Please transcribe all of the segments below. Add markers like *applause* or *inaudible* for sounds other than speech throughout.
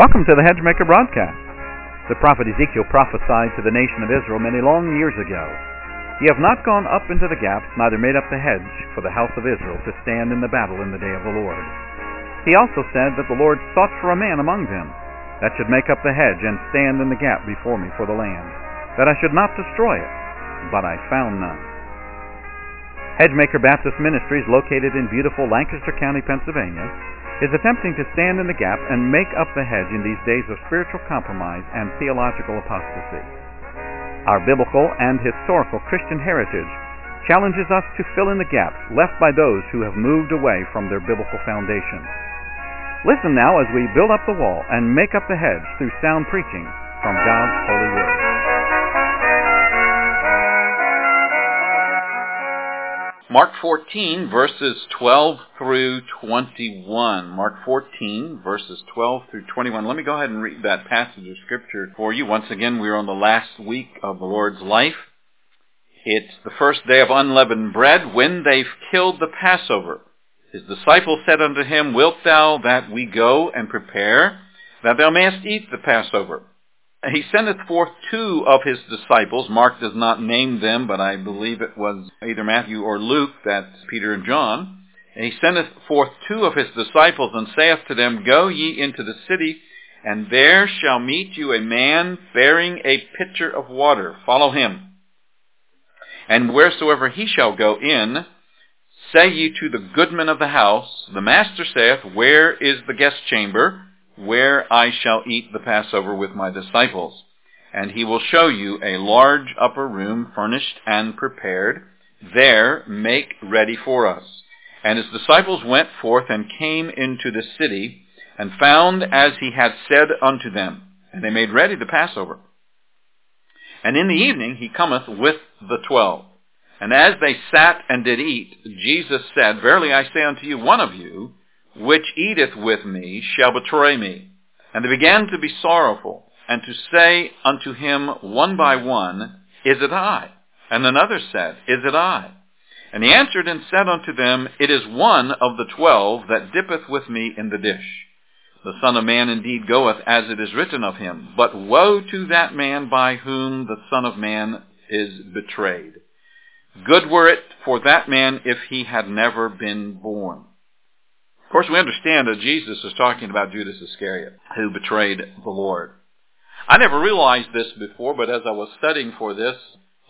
Welcome to the Hedgemaker broadcast. The prophet Ezekiel prophesied to the nation of Israel many long years ago. Ye have not gone up into the gaps, neither made up the hedge for the house of Israel to stand in the battle in the day of the Lord. He also said that the Lord sought for a man among them that should make up the hedge and stand in the gap before me for the land, that I should not destroy it, but I found none. Hedgemaker Baptist Ministries, located in beautiful Lancaster County, Pennsylvania, is attempting to stand in the gap and make up the hedge in these days of spiritual compromise and theological apostasy. Our biblical and historical Christian heritage challenges us to fill in the gaps left by those who have moved away from their biblical foundation. Listen now as we build up the wall and make up the hedge through sound preaching from God's holy word. Mark 14, verses 12 through 21. Mark 14, verses 12 through 21. Let me go ahead and read that passage of Scripture for you. Once again, we're on the last week of the Lord's life. It's the first day of unleavened bread when they've killed the Passover. His disciples said unto him, Wilt thou that we go and prepare, that thou mayest eat the Passover? He sendeth forth two of his disciples. Mark does not name them, but I believe it was either Matthew or Luke, that's Peter and John. And he sendeth forth two of his disciples, and saith to them, Go ye into the city, and there shall meet you a man bearing a pitcher of water. Follow him. And wheresoever he shall go in, say ye to the goodman of the house, The master saith, Where is the guest chamber? Where I shall eat the Passover with my disciples. And he will show you a large upper room furnished and prepared. There make ready for us. And his disciples went forth and came into the city, and found as he had said unto them. And they made ready the Passover. And in the evening he cometh with the twelve. And as they sat and did eat, Jesus said, Verily I say unto you, one of you which eateth with me shall betray me. And they began to be sorrowful, and to say unto him one by one, Is it I? And another said, Is it I? And he answered and said unto them, It is one of the twelve that dippeth with me in the dish. The Son of Man indeed goeth as it is written of him, but woe to that man by whom the Son of Man is betrayed. Good were it for that man if he had never been born. Of course, we understand that Jesus is talking about Judas Iscariot, who betrayed the Lord. I never realized this before, but as I was studying for this,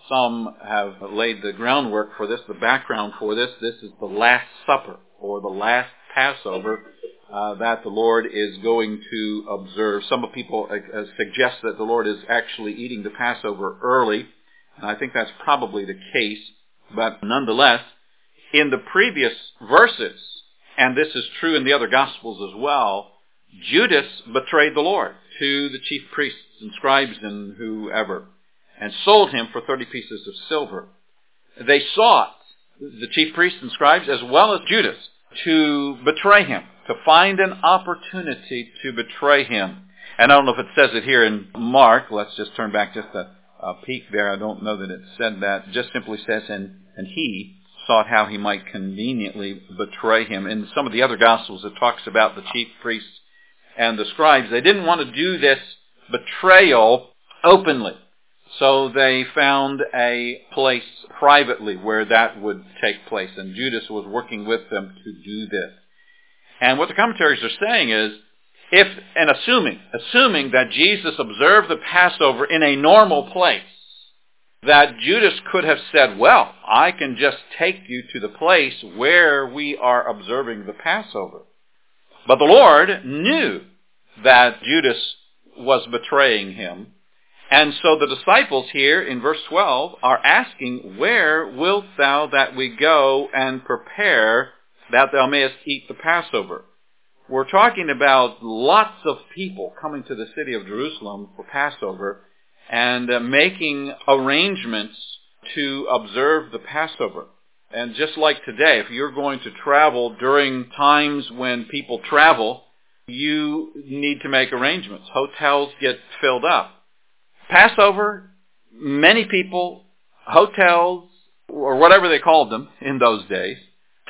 some have laid the groundwork for this, the background for this. This is the Last Supper, or the last Passover uh, that the Lord is going to observe. Some people uh, suggest that the Lord is actually eating the Passover early, and I think that's probably the case. But nonetheless, in the previous verses, and this is true in the other Gospels as well, Judas betrayed the Lord to the chief priests and scribes and whoever, and sold him for 30 pieces of silver. They sought, the chief priests and scribes, as well as Judas, to betray him, to find an opportunity to betray him. And I don't know if it says it here in Mark. Let's just turn back just a, a peek there. I don't know that it said that. It just simply says, and, and he, sought how he might conveniently betray him. In some of the other Gospels, it talks about the chief priests and the scribes. They didn't want to do this betrayal openly. So they found a place privately where that would take place. And Judas was working with them to do this. And what the commentaries are saying is, if, and assuming, assuming that Jesus observed the Passover in a normal place, that Judas could have said, well, I can just take you to the place where we are observing the Passover. But the Lord knew that Judas was betraying him. And so the disciples here in verse 12 are asking, Where wilt thou that we go and prepare that thou mayest eat the Passover? We're talking about lots of people coming to the city of Jerusalem for Passover and uh, making arrangements to observe the Passover. And just like today, if you're going to travel during times when people travel, you need to make arrangements. Hotels get filled up. Passover, many people, hotels, or whatever they called them in those days,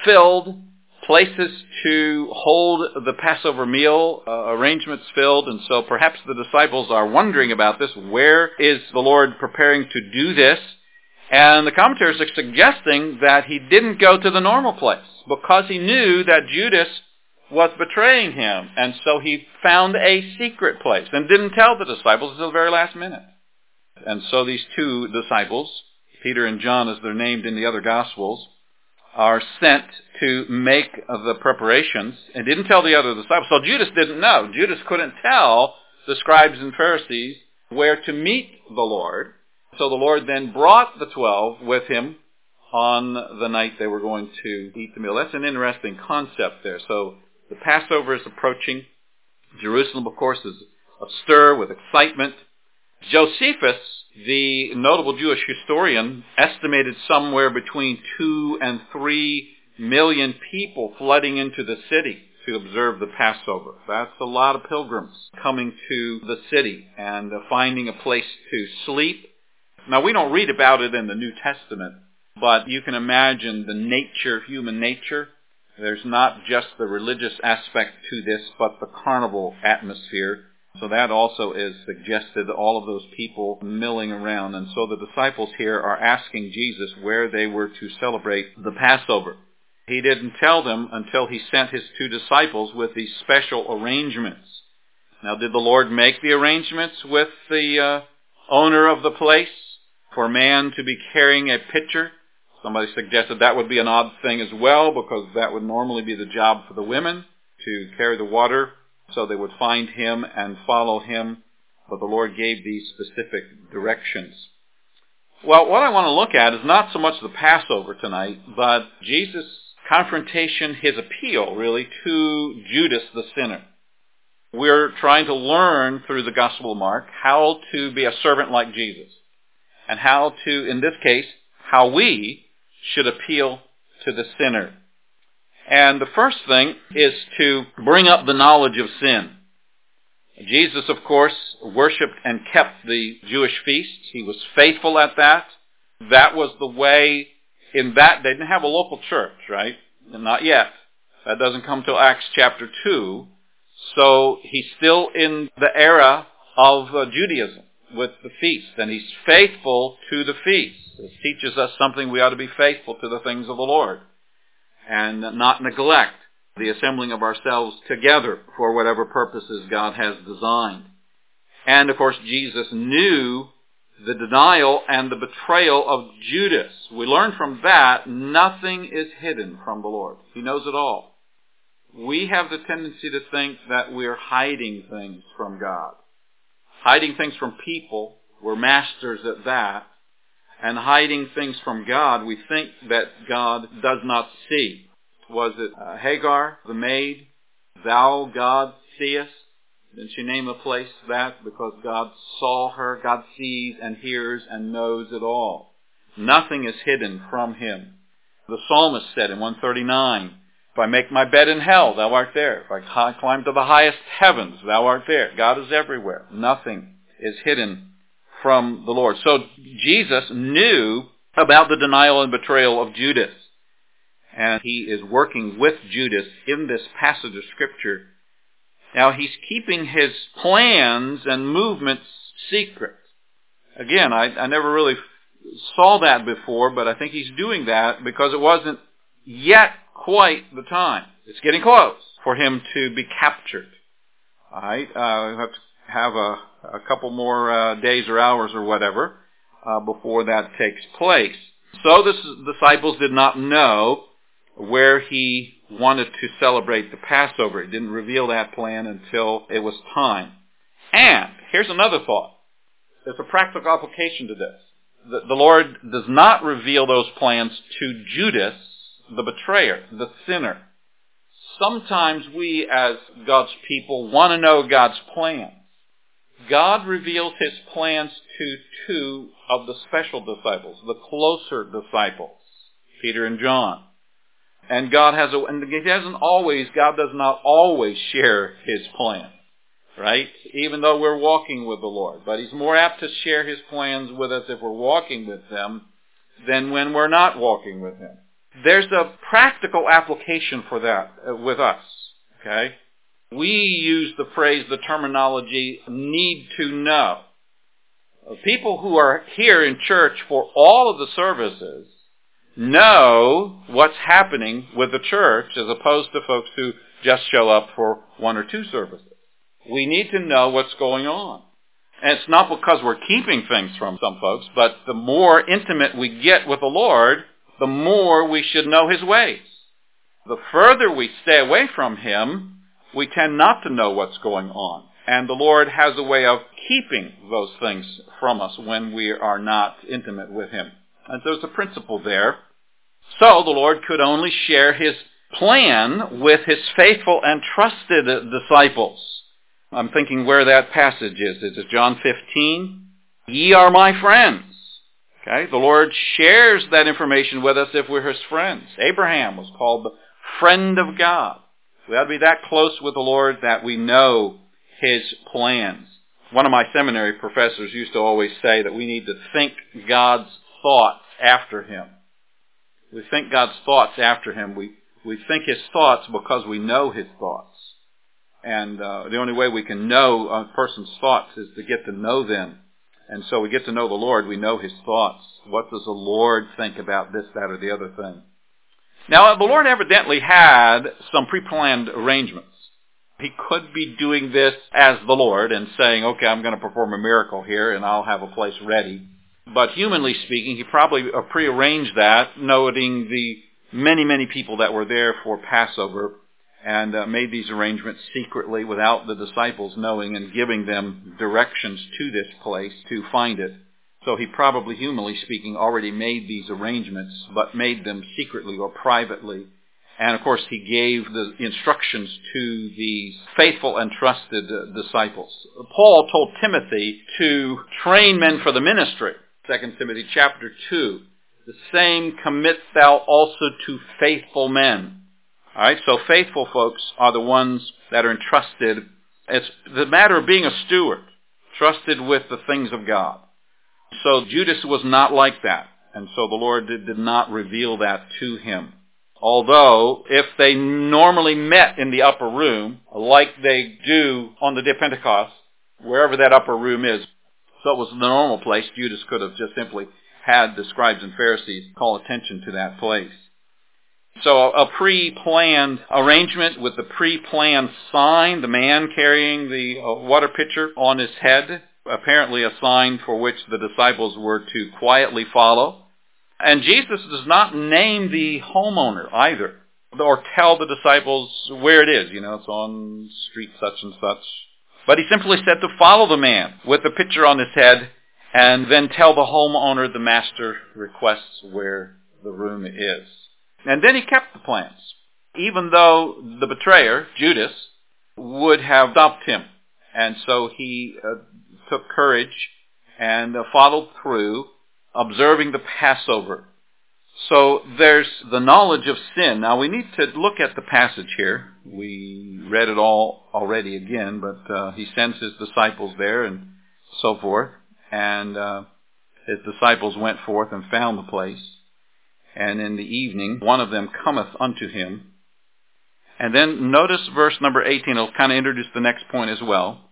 filled places to hold the Passover meal, uh, arrangements filled, and so perhaps the disciples are wondering about this. Where is the Lord preparing to do this? And the commentators are suggesting that he didn't go to the normal place because he knew that Judas was betraying him. And so he found a secret place and didn't tell the disciples until the very last minute. And so these two disciples, Peter and John as they're named in the other Gospels, are sent to make the preparations and didn't tell the other disciples. So Judas didn't know. Judas couldn't tell the scribes and Pharisees where to meet the Lord. So the Lord then brought the twelve with him on the night they were going to eat the meal. That's an interesting concept there. So the Passover is approaching. Jerusalem, of course, is astir with excitement. Josephus, the notable Jewish historian, estimated somewhere between two and three million people flooding into the city to observe the Passover. That's a lot of pilgrims coming to the city and finding a place to sleep. Now, we don't read about it in the New Testament, but you can imagine the nature, human nature. There's not just the religious aspect to this, but the carnival atmosphere so that also is suggested, all of those people milling around. And so the disciples here are asking Jesus where they were to celebrate the Passover. He didn't tell them until he sent his two disciples with these special arrangements. Now, did the Lord make the arrangements with the uh, owner of the place for man to be carrying a pitcher? Somebody suggested that would be an odd thing as well because that would normally be the job for the women to carry the water so they would find him and follow him, but the Lord gave these specific directions. Well, what I want to look at is not so much the Passover tonight, but Jesus' confrontation, his appeal, really, to Judas the sinner. We're trying to learn through the Gospel of Mark how to be a servant like Jesus, and how to, in this case, how we should appeal to the sinner. And the first thing is to bring up the knowledge of sin. Jesus, of course, worshiped and kept the Jewish feasts. He was faithful at that. That was the way in that they didn't have a local church, right? Not yet. That doesn't come till Acts chapter 2. So he's still in the era of uh, Judaism with the feast, and he's faithful to the feast. This teaches us something we ought to be faithful to the things of the Lord and not neglect the assembling of ourselves together for whatever purposes God has designed. And of course, Jesus knew the denial and the betrayal of Judas. We learn from that nothing is hidden from the Lord. He knows it all. We have the tendency to think that we're hiding things from God. Hiding things from people. We're masters at that and hiding things from God, we think that God does not see. Was it uh, Hagar, the maid? Thou, God, seest? Didn't she name a place that? Because God saw her, God sees and hears and knows it all. Nothing is hidden from him. The psalmist said in 139, If I make my bed in hell, thou art there. If I climb to the highest heavens, thou art there. God is everywhere. Nothing is hidden from the Lord. So Jesus knew about the denial and betrayal of Judas. And he is working with Judas in this passage of Scripture. Now he's keeping his plans and movements secret. Again, I, I never really saw that before, but I think he's doing that because it wasn't yet quite the time. It's getting close for him to be captured. All right, uh, have to have a, a couple more uh, days or hours or whatever uh, before that takes place. So the disciples did not know where he wanted to celebrate the Passover. He didn't reveal that plan until it was time. And here's another thought. There's a practical application to this. The, the Lord does not reveal those plans to Judas, the betrayer, the sinner. Sometimes we as God's people want to know God's plan. God reveals his plans to two of the special disciples, the closer disciples, Peter and John. And God has a, and he doesn't always, God does not always share his plan, right? Even though we're walking with the Lord. But he's more apt to share his plans with us if we're walking with them than when we're not walking with him. there's a practical application for that uh, with us. Okay? We use the phrase, the terminology, need to know. People who are here in church for all of the services know what's happening with the church as opposed to folks who just show up for one or two services. We need to know what's going on. And it's not because we're keeping things from some folks, but the more intimate we get with the Lord, the more we should know His ways. The further we stay away from Him, we tend not to know what's going on. And the Lord has a way of keeping those things from us when we are not intimate with Him. And there's a principle there. So the Lord could only share His plan with His faithful and trusted disciples. I'm thinking where that passage is. Is it John 15? Ye are my friends. Okay, the Lord shares that information with us if we're His friends. Abraham was called the friend of God. We ought to be that close with the Lord that we know His plans. One of my seminary professors used to always say that we need to think God's thoughts after Him. We think God's thoughts after Him. We, we think His thoughts because we know His thoughts. And uh, the only way we can know a person's thoughts is to get to know them. And so we get to know the Lord. We know His thoughts. What does the Lord think about this, that, or the other thing? Now, the Lord evidently had some pre-planned arrangements. He could be doing this as the Lord and saying, okay, I'm going to perform a miracle here and I'll have a place ready. But humanly speaking, he probably prearranged that, noting the many, many people that were there for Passover and uh, made these arrangements secretly without the disciples knowing and giving them directions to this place to find it. So he probably, humanly speaking, already made these arrangements, but made them secretly or privately. And of course, he gave the instructions to these faithful and trusted uh, disciples. Paul told Timothy to train men for the ministry. 2 Timothy chapter 2. The same commit thou also to faithful men. All right, so faithful folks are the ones that are entrusted. It's the matter of being a steward, trusted with the things of God. So Judas was not like that, and so the Lord did, did not reveal that to him. Although, if they normally met in the upper room, like they do on the day of Pentecost, wherever that upper room is, so it was the normal place, Judas could have just simply had the scribes and Pharisees call attention to that place. So a pre-planned arrangement with the pre-planned sign, the man carrying the uh, water pitcher on his head, apparently a sign for which the disciples were to quietly follow. And Jesus does not name the homeowner either, or tell the disciples where it is. You know, it's on street such and such. But he simply said to follow the man with the pitcher on his head, and then tell the homeowner the master requests where the room is. And then he kept the plans, even though the betrayer, Judas, would have stopped him. And so he uh, took courage and uh, followed through, observing the Passover. So there's the knowledge of sin. Now we need to look at the passage here. We read it all already again, but uh, he sends his disciples there and so forth. And uh, his disciples went forth and found the place. And in the evening, one of them cometh unto him. And then notice verse number 18. It'll kind of introduce the next point as well.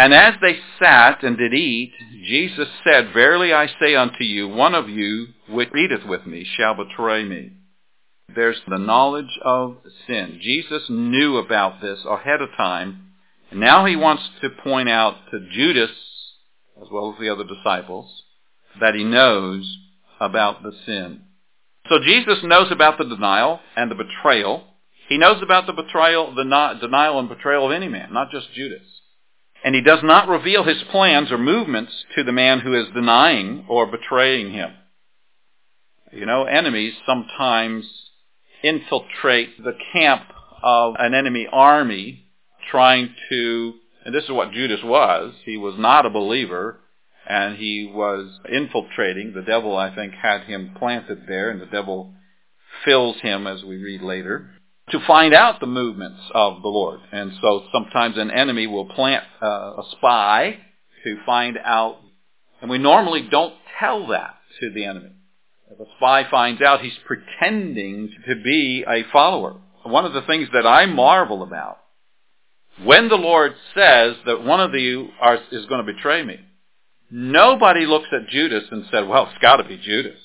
And as they sat and did eat, Jesus said, Verily I say unto you, one of you which eateth with me shall betray me. There's the knowledge of sin. Jesus knew about this ahead of time. And now he wants to point out to Judas, as well as the other disciples, that he knows about the sin. So Jesus knows about the denial and the betrayal. He knows about the betrayal, the denial and betrayal of any man, not just Judas. And he does not reveal his plans or movements to the man who is denying or betraying him. You know, enemies sometimes infiltrate the camp of an enemy army trying to, and this is what Judas was, he was not a believer, and he was infiltrating. The devil, I think, had him planted there, and the devil fills him, as we read later, to find out the movements of the Lord. And so sometimes an enemy will plant uh, a spy to find out, and we normally don't tell that to the enemy. If a spy finds out, he's pretending to be a follower. One of the things that I marvel about, when the Lord says that one of you are, is going to betray me, nobody looks at Judas and said, well, it's got to be Judas.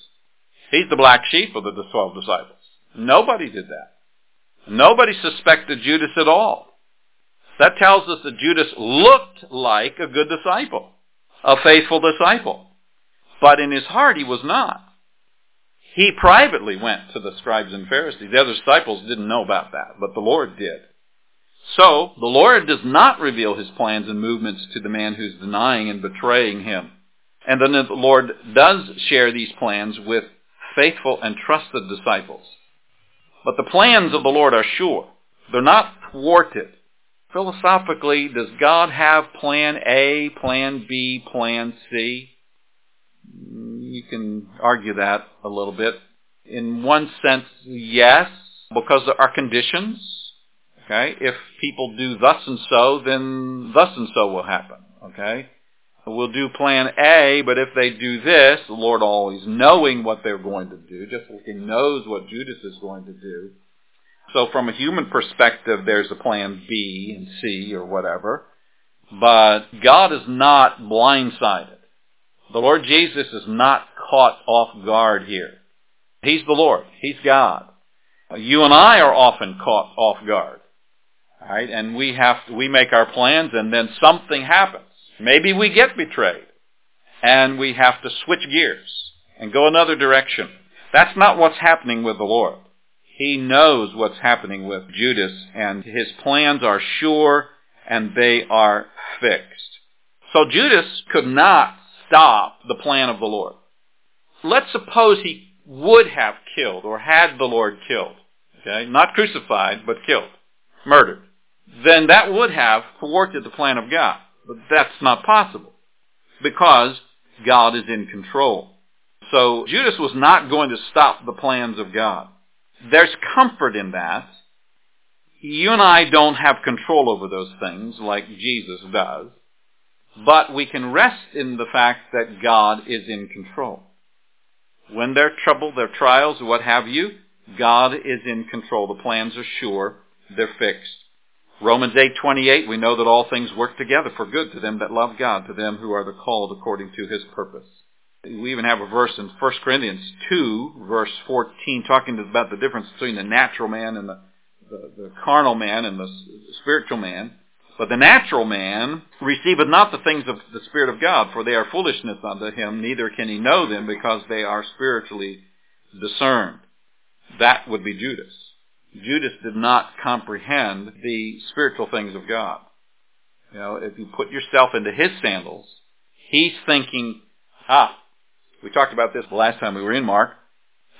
He's the black sheep of the 12 disciples. Nobody did that. Nobody suspected Judas at all. That tells us that Judas looked like a good disciple, a faithful disciple. But in his heart he was not. He privately went to the scribes and Pharisees. The other disciples didn't know about that, but the Lord did. So, the Lord does not reveal his plans and movements to the man who's denying and betraying him. And then the Lord does share these plans with faithful and trusted disciples. But the plans of the Lord are sure. They're not thwarted. Philosophically, does God have plan A, plan B, plan C? You can argue that a little bit. In one sense, yes, because there are conditions. Okay? If people do thus and so, then thus and so will happen. Okay? We'll do plan A, but if they do this, the Lord always knowing what they're going to do, just like he knows what Judas is going to do. So from a human perspective, there's a plan B and C or whatever. But God is not blindsided. The Lord Jesus is not caught off guard here. He's the Lord. He's God. You and I are often caught off guard. Right? And we have to, we make our plans and then something happens. Maybe we get betrayed and we have to switch gears and go another direction. That's not what's happening with the Lord. He knows what's happening with Judas and his plans are sure and they are fixed. So Judas could not stop the plan of the Lord. Let's suppose he would have killed or had the Lord killed. Okay? Not crucified, but killed. Murdered. Then that would have thwarted the plan of God. But that's not possible because God is in control. So Judas was not going to stop the plans of God. There's comfort in that. You and I don't have control over those things like Jesus does, but we can rest in the fact that God is in control. When they're trouble, their trials, what have you, God is in control. The plans are sure. They're fixed. Romans 8:28 we know that all things work together for good to them that love God to them who are the called according to his purpose. We even have a verse in 1 Corinthians 2 verse 14 talking about the difference between the natural man and the, the, the carnal man and the spiritual man. But the natural man receiveth not the things of the Spirit of God, for they are foolishness unto him, neither can he know them because they are spiritually discerned. That would be Judas. Judas did not comprehend the spiritual things of God. You know, if you put yourself into his sandals, he's thinking, ah, we talked about this the last time we were in Mark,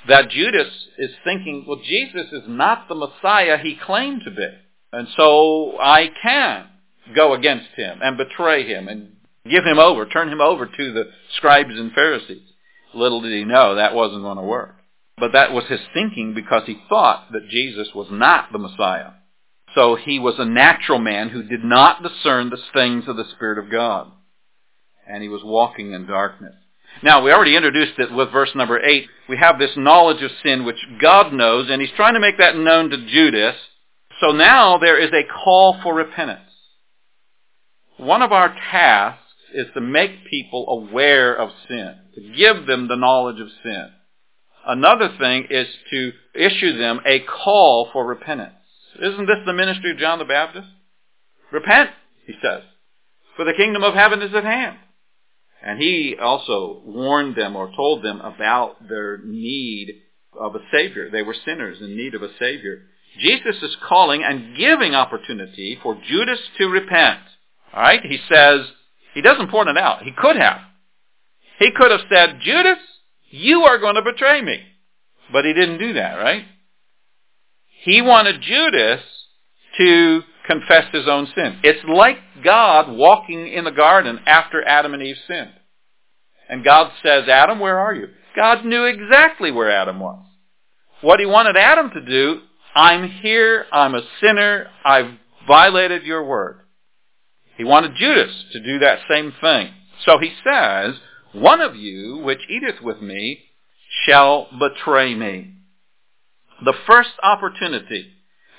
that Judas is thinking, well, Jesus is not the Messiah he claimed to be. And so I can go against him and betray him and give him over, turn him over to the scribes and Pharisees. Little did he know that wasn't going to work. But that was his thinking because he thought that Jesus was not the Messiah. So he was a natural man who did not discern the things of the Spirit of God. And he was walking in darkness. Now, we already introduced it with verse number 8. We have this knowledge of sin which God knows, and he's trying to make that known to Judas. So now there is a call for repentance. One of our tasks is to make people aware of sin, to give them the knowledge of sin. Another thing is to issue them a call for repentance. Isn't this the ministry of John the Baptist? Repent, he says, for the kingdom of heaven is at hand. And he also warned them or told them about their need of a Savior. They were sinners in need of a Savior. Jesus is calling and giving opportunity for Judas to repent. All right? He says, he doesn't point it out. He could have. He could have said, Judas, you are going to betray me. But he didn't do that, right? He wanted Judas to confess his own sin. It's like God walking in the garden after Adam and Eve sinned. And God says, Adam, where are you? God knew exactly where Adam was. What he wanted Adam to do, I'm here, I'm a sinner, I've violated your word. He wanted Judas to do that same thing. So he says, one of you which eateth with me shall betray me. The first opportunity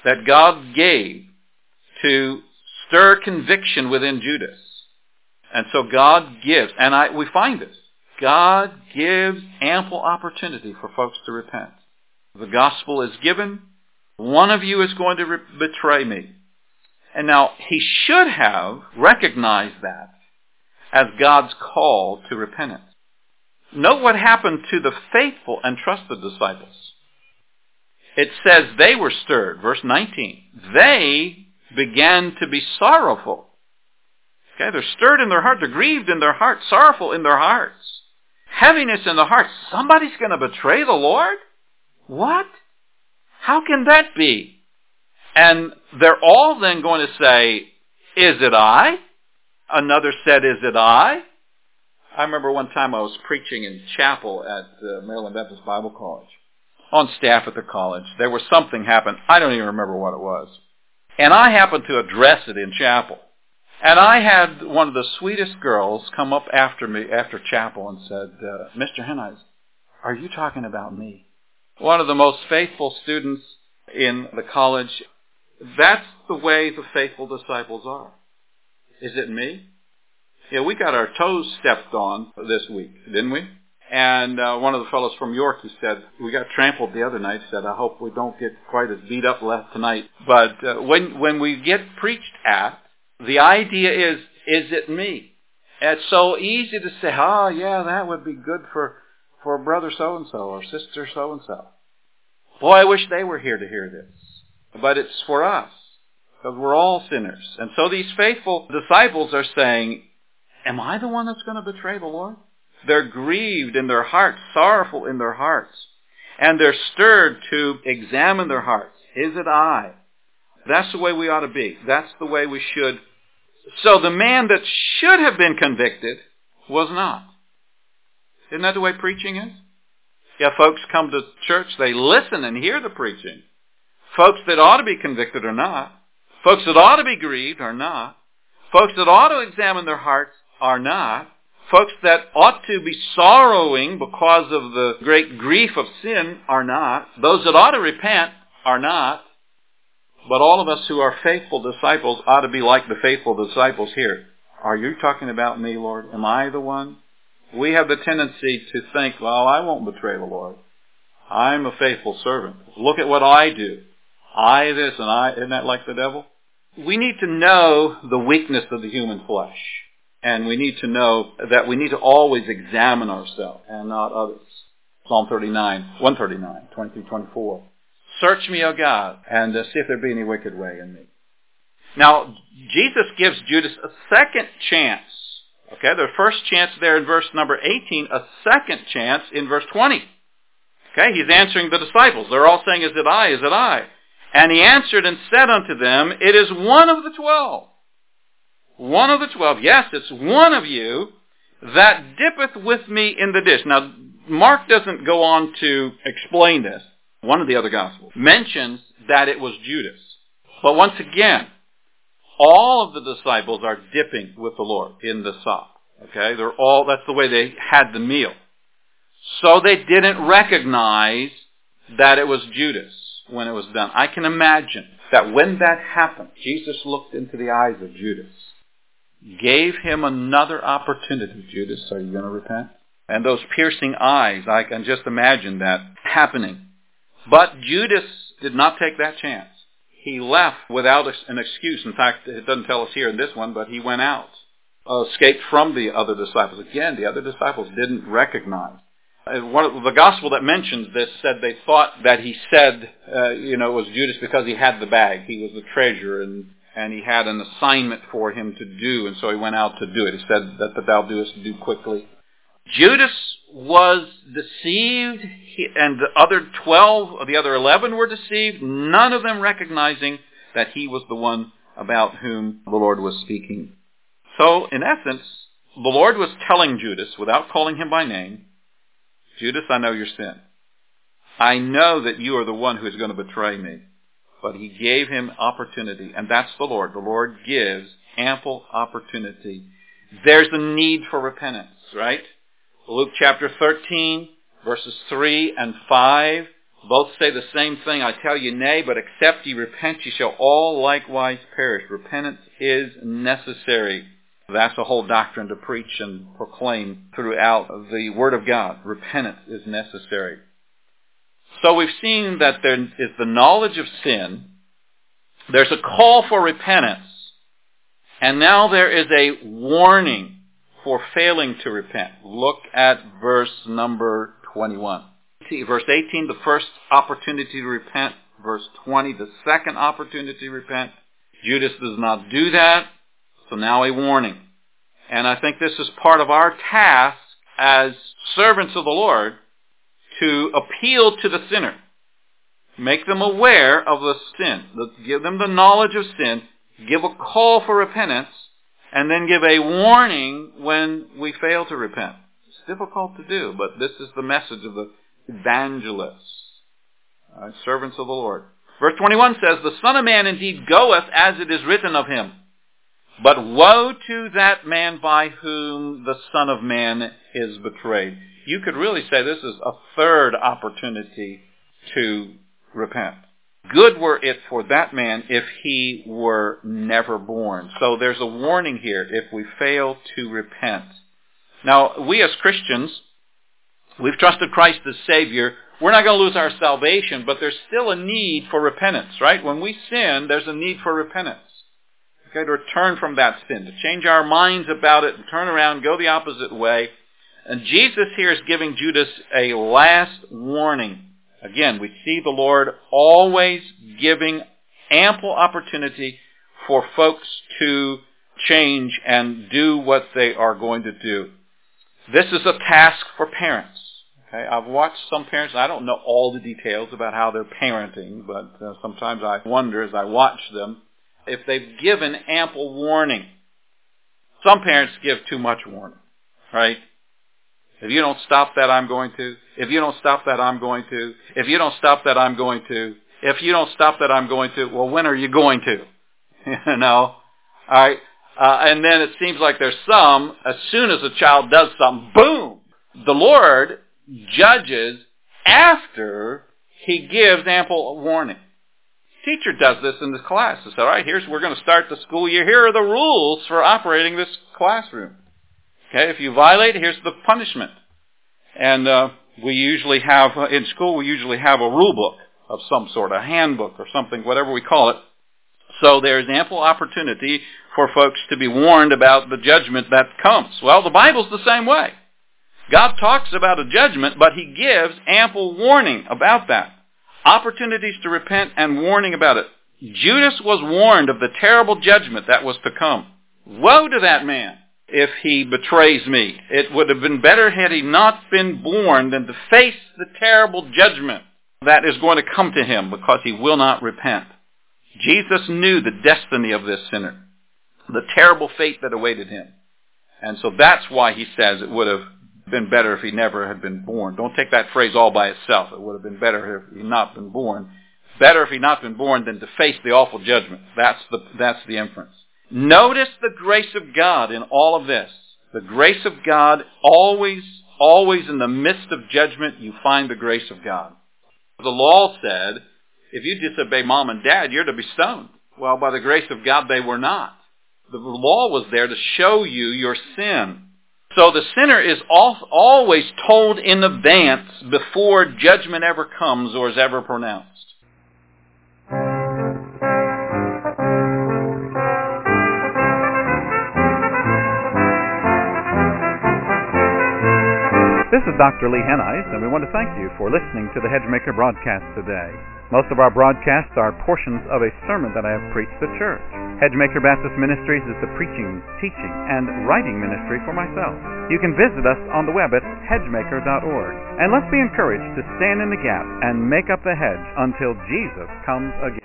that God gave to stir conviction within Judas. And so God gives, and I, we find this, God gives ample opportunity for folks to repent. The gospel is given. One of you is going to re- betray me. And now, he should have recognized that as God's call to repentance. Note what happened to the faithful and trusted disciples. It says they were stirred. Verse 19. They began to be sorrowful. Okay, they're stirred in their heart. They're grieved in their heart, sorrowful in their hearts. Heaviness in the heart. Somebody's going to betray the Lord? What? How can that be? And they're all then going to say, Is it I? Another said, Is it I? I remember one time I was preaching in chapel at uh, Maryland Baptist Bible College, on staff at the college. There was something happened. I don't even remember what it was. And I happened to address it in chapel. And I had one of the sweetest girls come up after me after chapel and said, uh, Mr. Hennies, are you talking about me? One of the most faithful students in the college. That's the way the faithful disciples are. Is it me? Yeah, we got our toes stepped on this week, didn't we? And uh, one of the fellows from York, he said, we got trampled the other night. Said, I hope we don't get quite as beat up left tonight. But uh, when when we get preached at, the idea is, is it me? It's so easy to say, oh yeah, that would be good for for brother so and so or sister so and so. Boy, I wish they were here to hear this. But it's for us because we're all sinners. And so these faithful disciples are saying, Am I the one that's going to betray the Lord? They're grieved in their hearts, sorrowful in their hearts. And they're stirred to examine their hearts. Is it I? That's the way we ought to be. That's the way we should. So the man that should have been convicted was not. Isn't that the way preaching is? Yeah, folks come to church, they listen and hear the preaching. Folks that ought to be convicted are not. Folks that ought to be grieved are not. Folks that ought to examine their hearts are not. Folks that ought to be sorrowing because of the great grief of sin are not. Those that ought to repent are not. But all of us who are faithful disciples ought to be like the faithful disciples here. Are you talking about me, Lord? Am I the one? We have the tendency to think, well, I won't betray the Lord. I'm a faithful servant. Look at what I do. I this and I, isn't that like the devil? We need to know the weakness of the human flesh. And we need to know that we need to always examine ourselves and not others. Psalm 39, 139, 23, 24. Search me, O God, and uh, see if there be any wicked way in me. Now, Jesus gives Judas a second chance. Okay, the first chance there in verse number 18, a second chance in verse 20. Okay, he's answering the disciples. They're all saying, Is it I? Is it I? And he answered and said unto them, It is one of the twelve one of the twelve, yes, it's one of you that dippeth with me in the dish. Now, Mark doesn't go on to explain this. One of the other Gospels mentions that it was Judas. But once again, all of the disciples are dipping with the Lord in the sop. Okay? They're all, that's the way they had the meal. So they didn't recognize that it was Judas when it was done. I can imagine that when that happened, Jesus looked into the eyes of Judas gave him another opportunity. Judas, are you going to repent? And those piercing eyes, I can just imagine that happening. But Judas did not take that chance. He left without an excuse. In fact, it doesn't tell us here in this one, but he went out, escaped from the other disciples. Again, the other disciples didn't recognize. Uh, one the gospel that mentions this said they thought that he said, uh, you know, it was Judas because he had the bag. He was the treasurer, and and he had an assignment for him to do, and so he went out to do it. He said that, that thou doest do quickly. Judas was deceived, and the other 12, or the other 11 were deceived, none of them recognizing that he was the one about whom the Lord was speaking. So, in essence, the Lord was telling Judas, without calling him by name, Judas, I know your sin. I know that you are the one who is going to betray me but he gave him opportunity, and that's the Lord. The Lord gives ample opportunity. There's a need for repentance, right? Luke chapter 13, Verses 3 and 5 both say the same thing. I tell you, nay, but except ye repent, ye shall all likewise perish. Repentance is necessary. That's a whole doctrine to preach and proclaim throughout the Word of God. Repentance is necessary. So we've seen that there is the knowledge of sin. There's a call for repentance. And now there is a warning for failing to repent. Look at verse number 21. Verse 18, the first opportunity to repent. Verse 20, the second opportunity to repent. Judas does not do that. So now a warning. And I think this is part of our task as servants of the Lord to appeal to the sinner. Make them aware of the sin. Give them the knowledge of sin. Give a call for repentance. And then give a warning when we fail to repent. It's difficult to do, but this is the message of the evangelists, uh, servants of the Lord. Verse 21 says, The Son of Man indeed goeth as it is written of him. But woe to that man by whom the Son of Man is betrayed. You could really say this is a third opportunity to repent. Good were it for that man if he were never born. So there's a warning here if we fail to repent. Now, we as Christians, we've trusted Christ as Savior. We're not going to lose our salvation, but there's still a need for repentance, right? When we sin, there's a need for repentance. Okay, to return from that sin, to change our minds about it and turn around, go the opposite way. And Jesus here is giving Judas a last warning. Again, we see the Lord always giving ample opportunity for folks to change and do what they are going to do. This is a task for parents. Okay, I've watched some parents. I don't know all the details about how they're parenting, but uh, sometimes I wonder as I watch them if they've given ample warning. Some parents give too much warning, right? If you don't stop that, I'm going to. If you don't stop that, I'm going to. If you don't stop that, I'm going to. If you don't stop that, I'm going to. Well, when are you going to? *laughs* you know? All right? Uh, and then it seems like there's some, as soon as a child does something, boom! The Lord judges after he gives ample warning teacher does this in the class. He said, all right, here's, we're going to start the school year. Here are the rules for operating this classroom. Okay, if you violate, here's the punishment. And uh, we usually have, in school, we usually have a rule book of some sort, a handbook or something, whatever we call it. So there's ample opportunity for folks to be warned about the judgment that comes. Well, the Bible's the same way. God talks about a judgment, but he gives ample warning about that opportunities to repent and warning about it. Judas was warned of the terrible judgment that was to come. Woe to that man if he betrays me. It would have been better had he not been born than to face the terrible judgment that is going to come to him because he will not repent. Jesus knew the destiny of this sinner, the terrible fate that awaited him. And so that's why he says it would have been better if he never had been born. Don't take that phrase all by itself. It would have been better if he not been born. Better if he not been born than to face the awful judgment. That's the, that's the inference. Notice the grace of God in all of this. The grace of God always, always in the midst of judgment, you find the grace of God. The law said, if you disobey mom and dad, you're to be stoned. Well, by the grace of God, they were not. The law was there to show you your sin. So the sinner is always told in advance before judgment ever comes or is ever pronounced. This is Dr. Lee Hennies, and we want to thank you for listening to the Hedgemaker broadcast today. Most of our broadcasts are portions of a sermon that I have preached to church. Hedgemaker Baptist Ministries is the preaching, teaching, and writing ministry for myself. You can visit us on the web at hedgemaker.org. And let's be encouraged to stand in the gap and make up the hedge until Jesus comes again.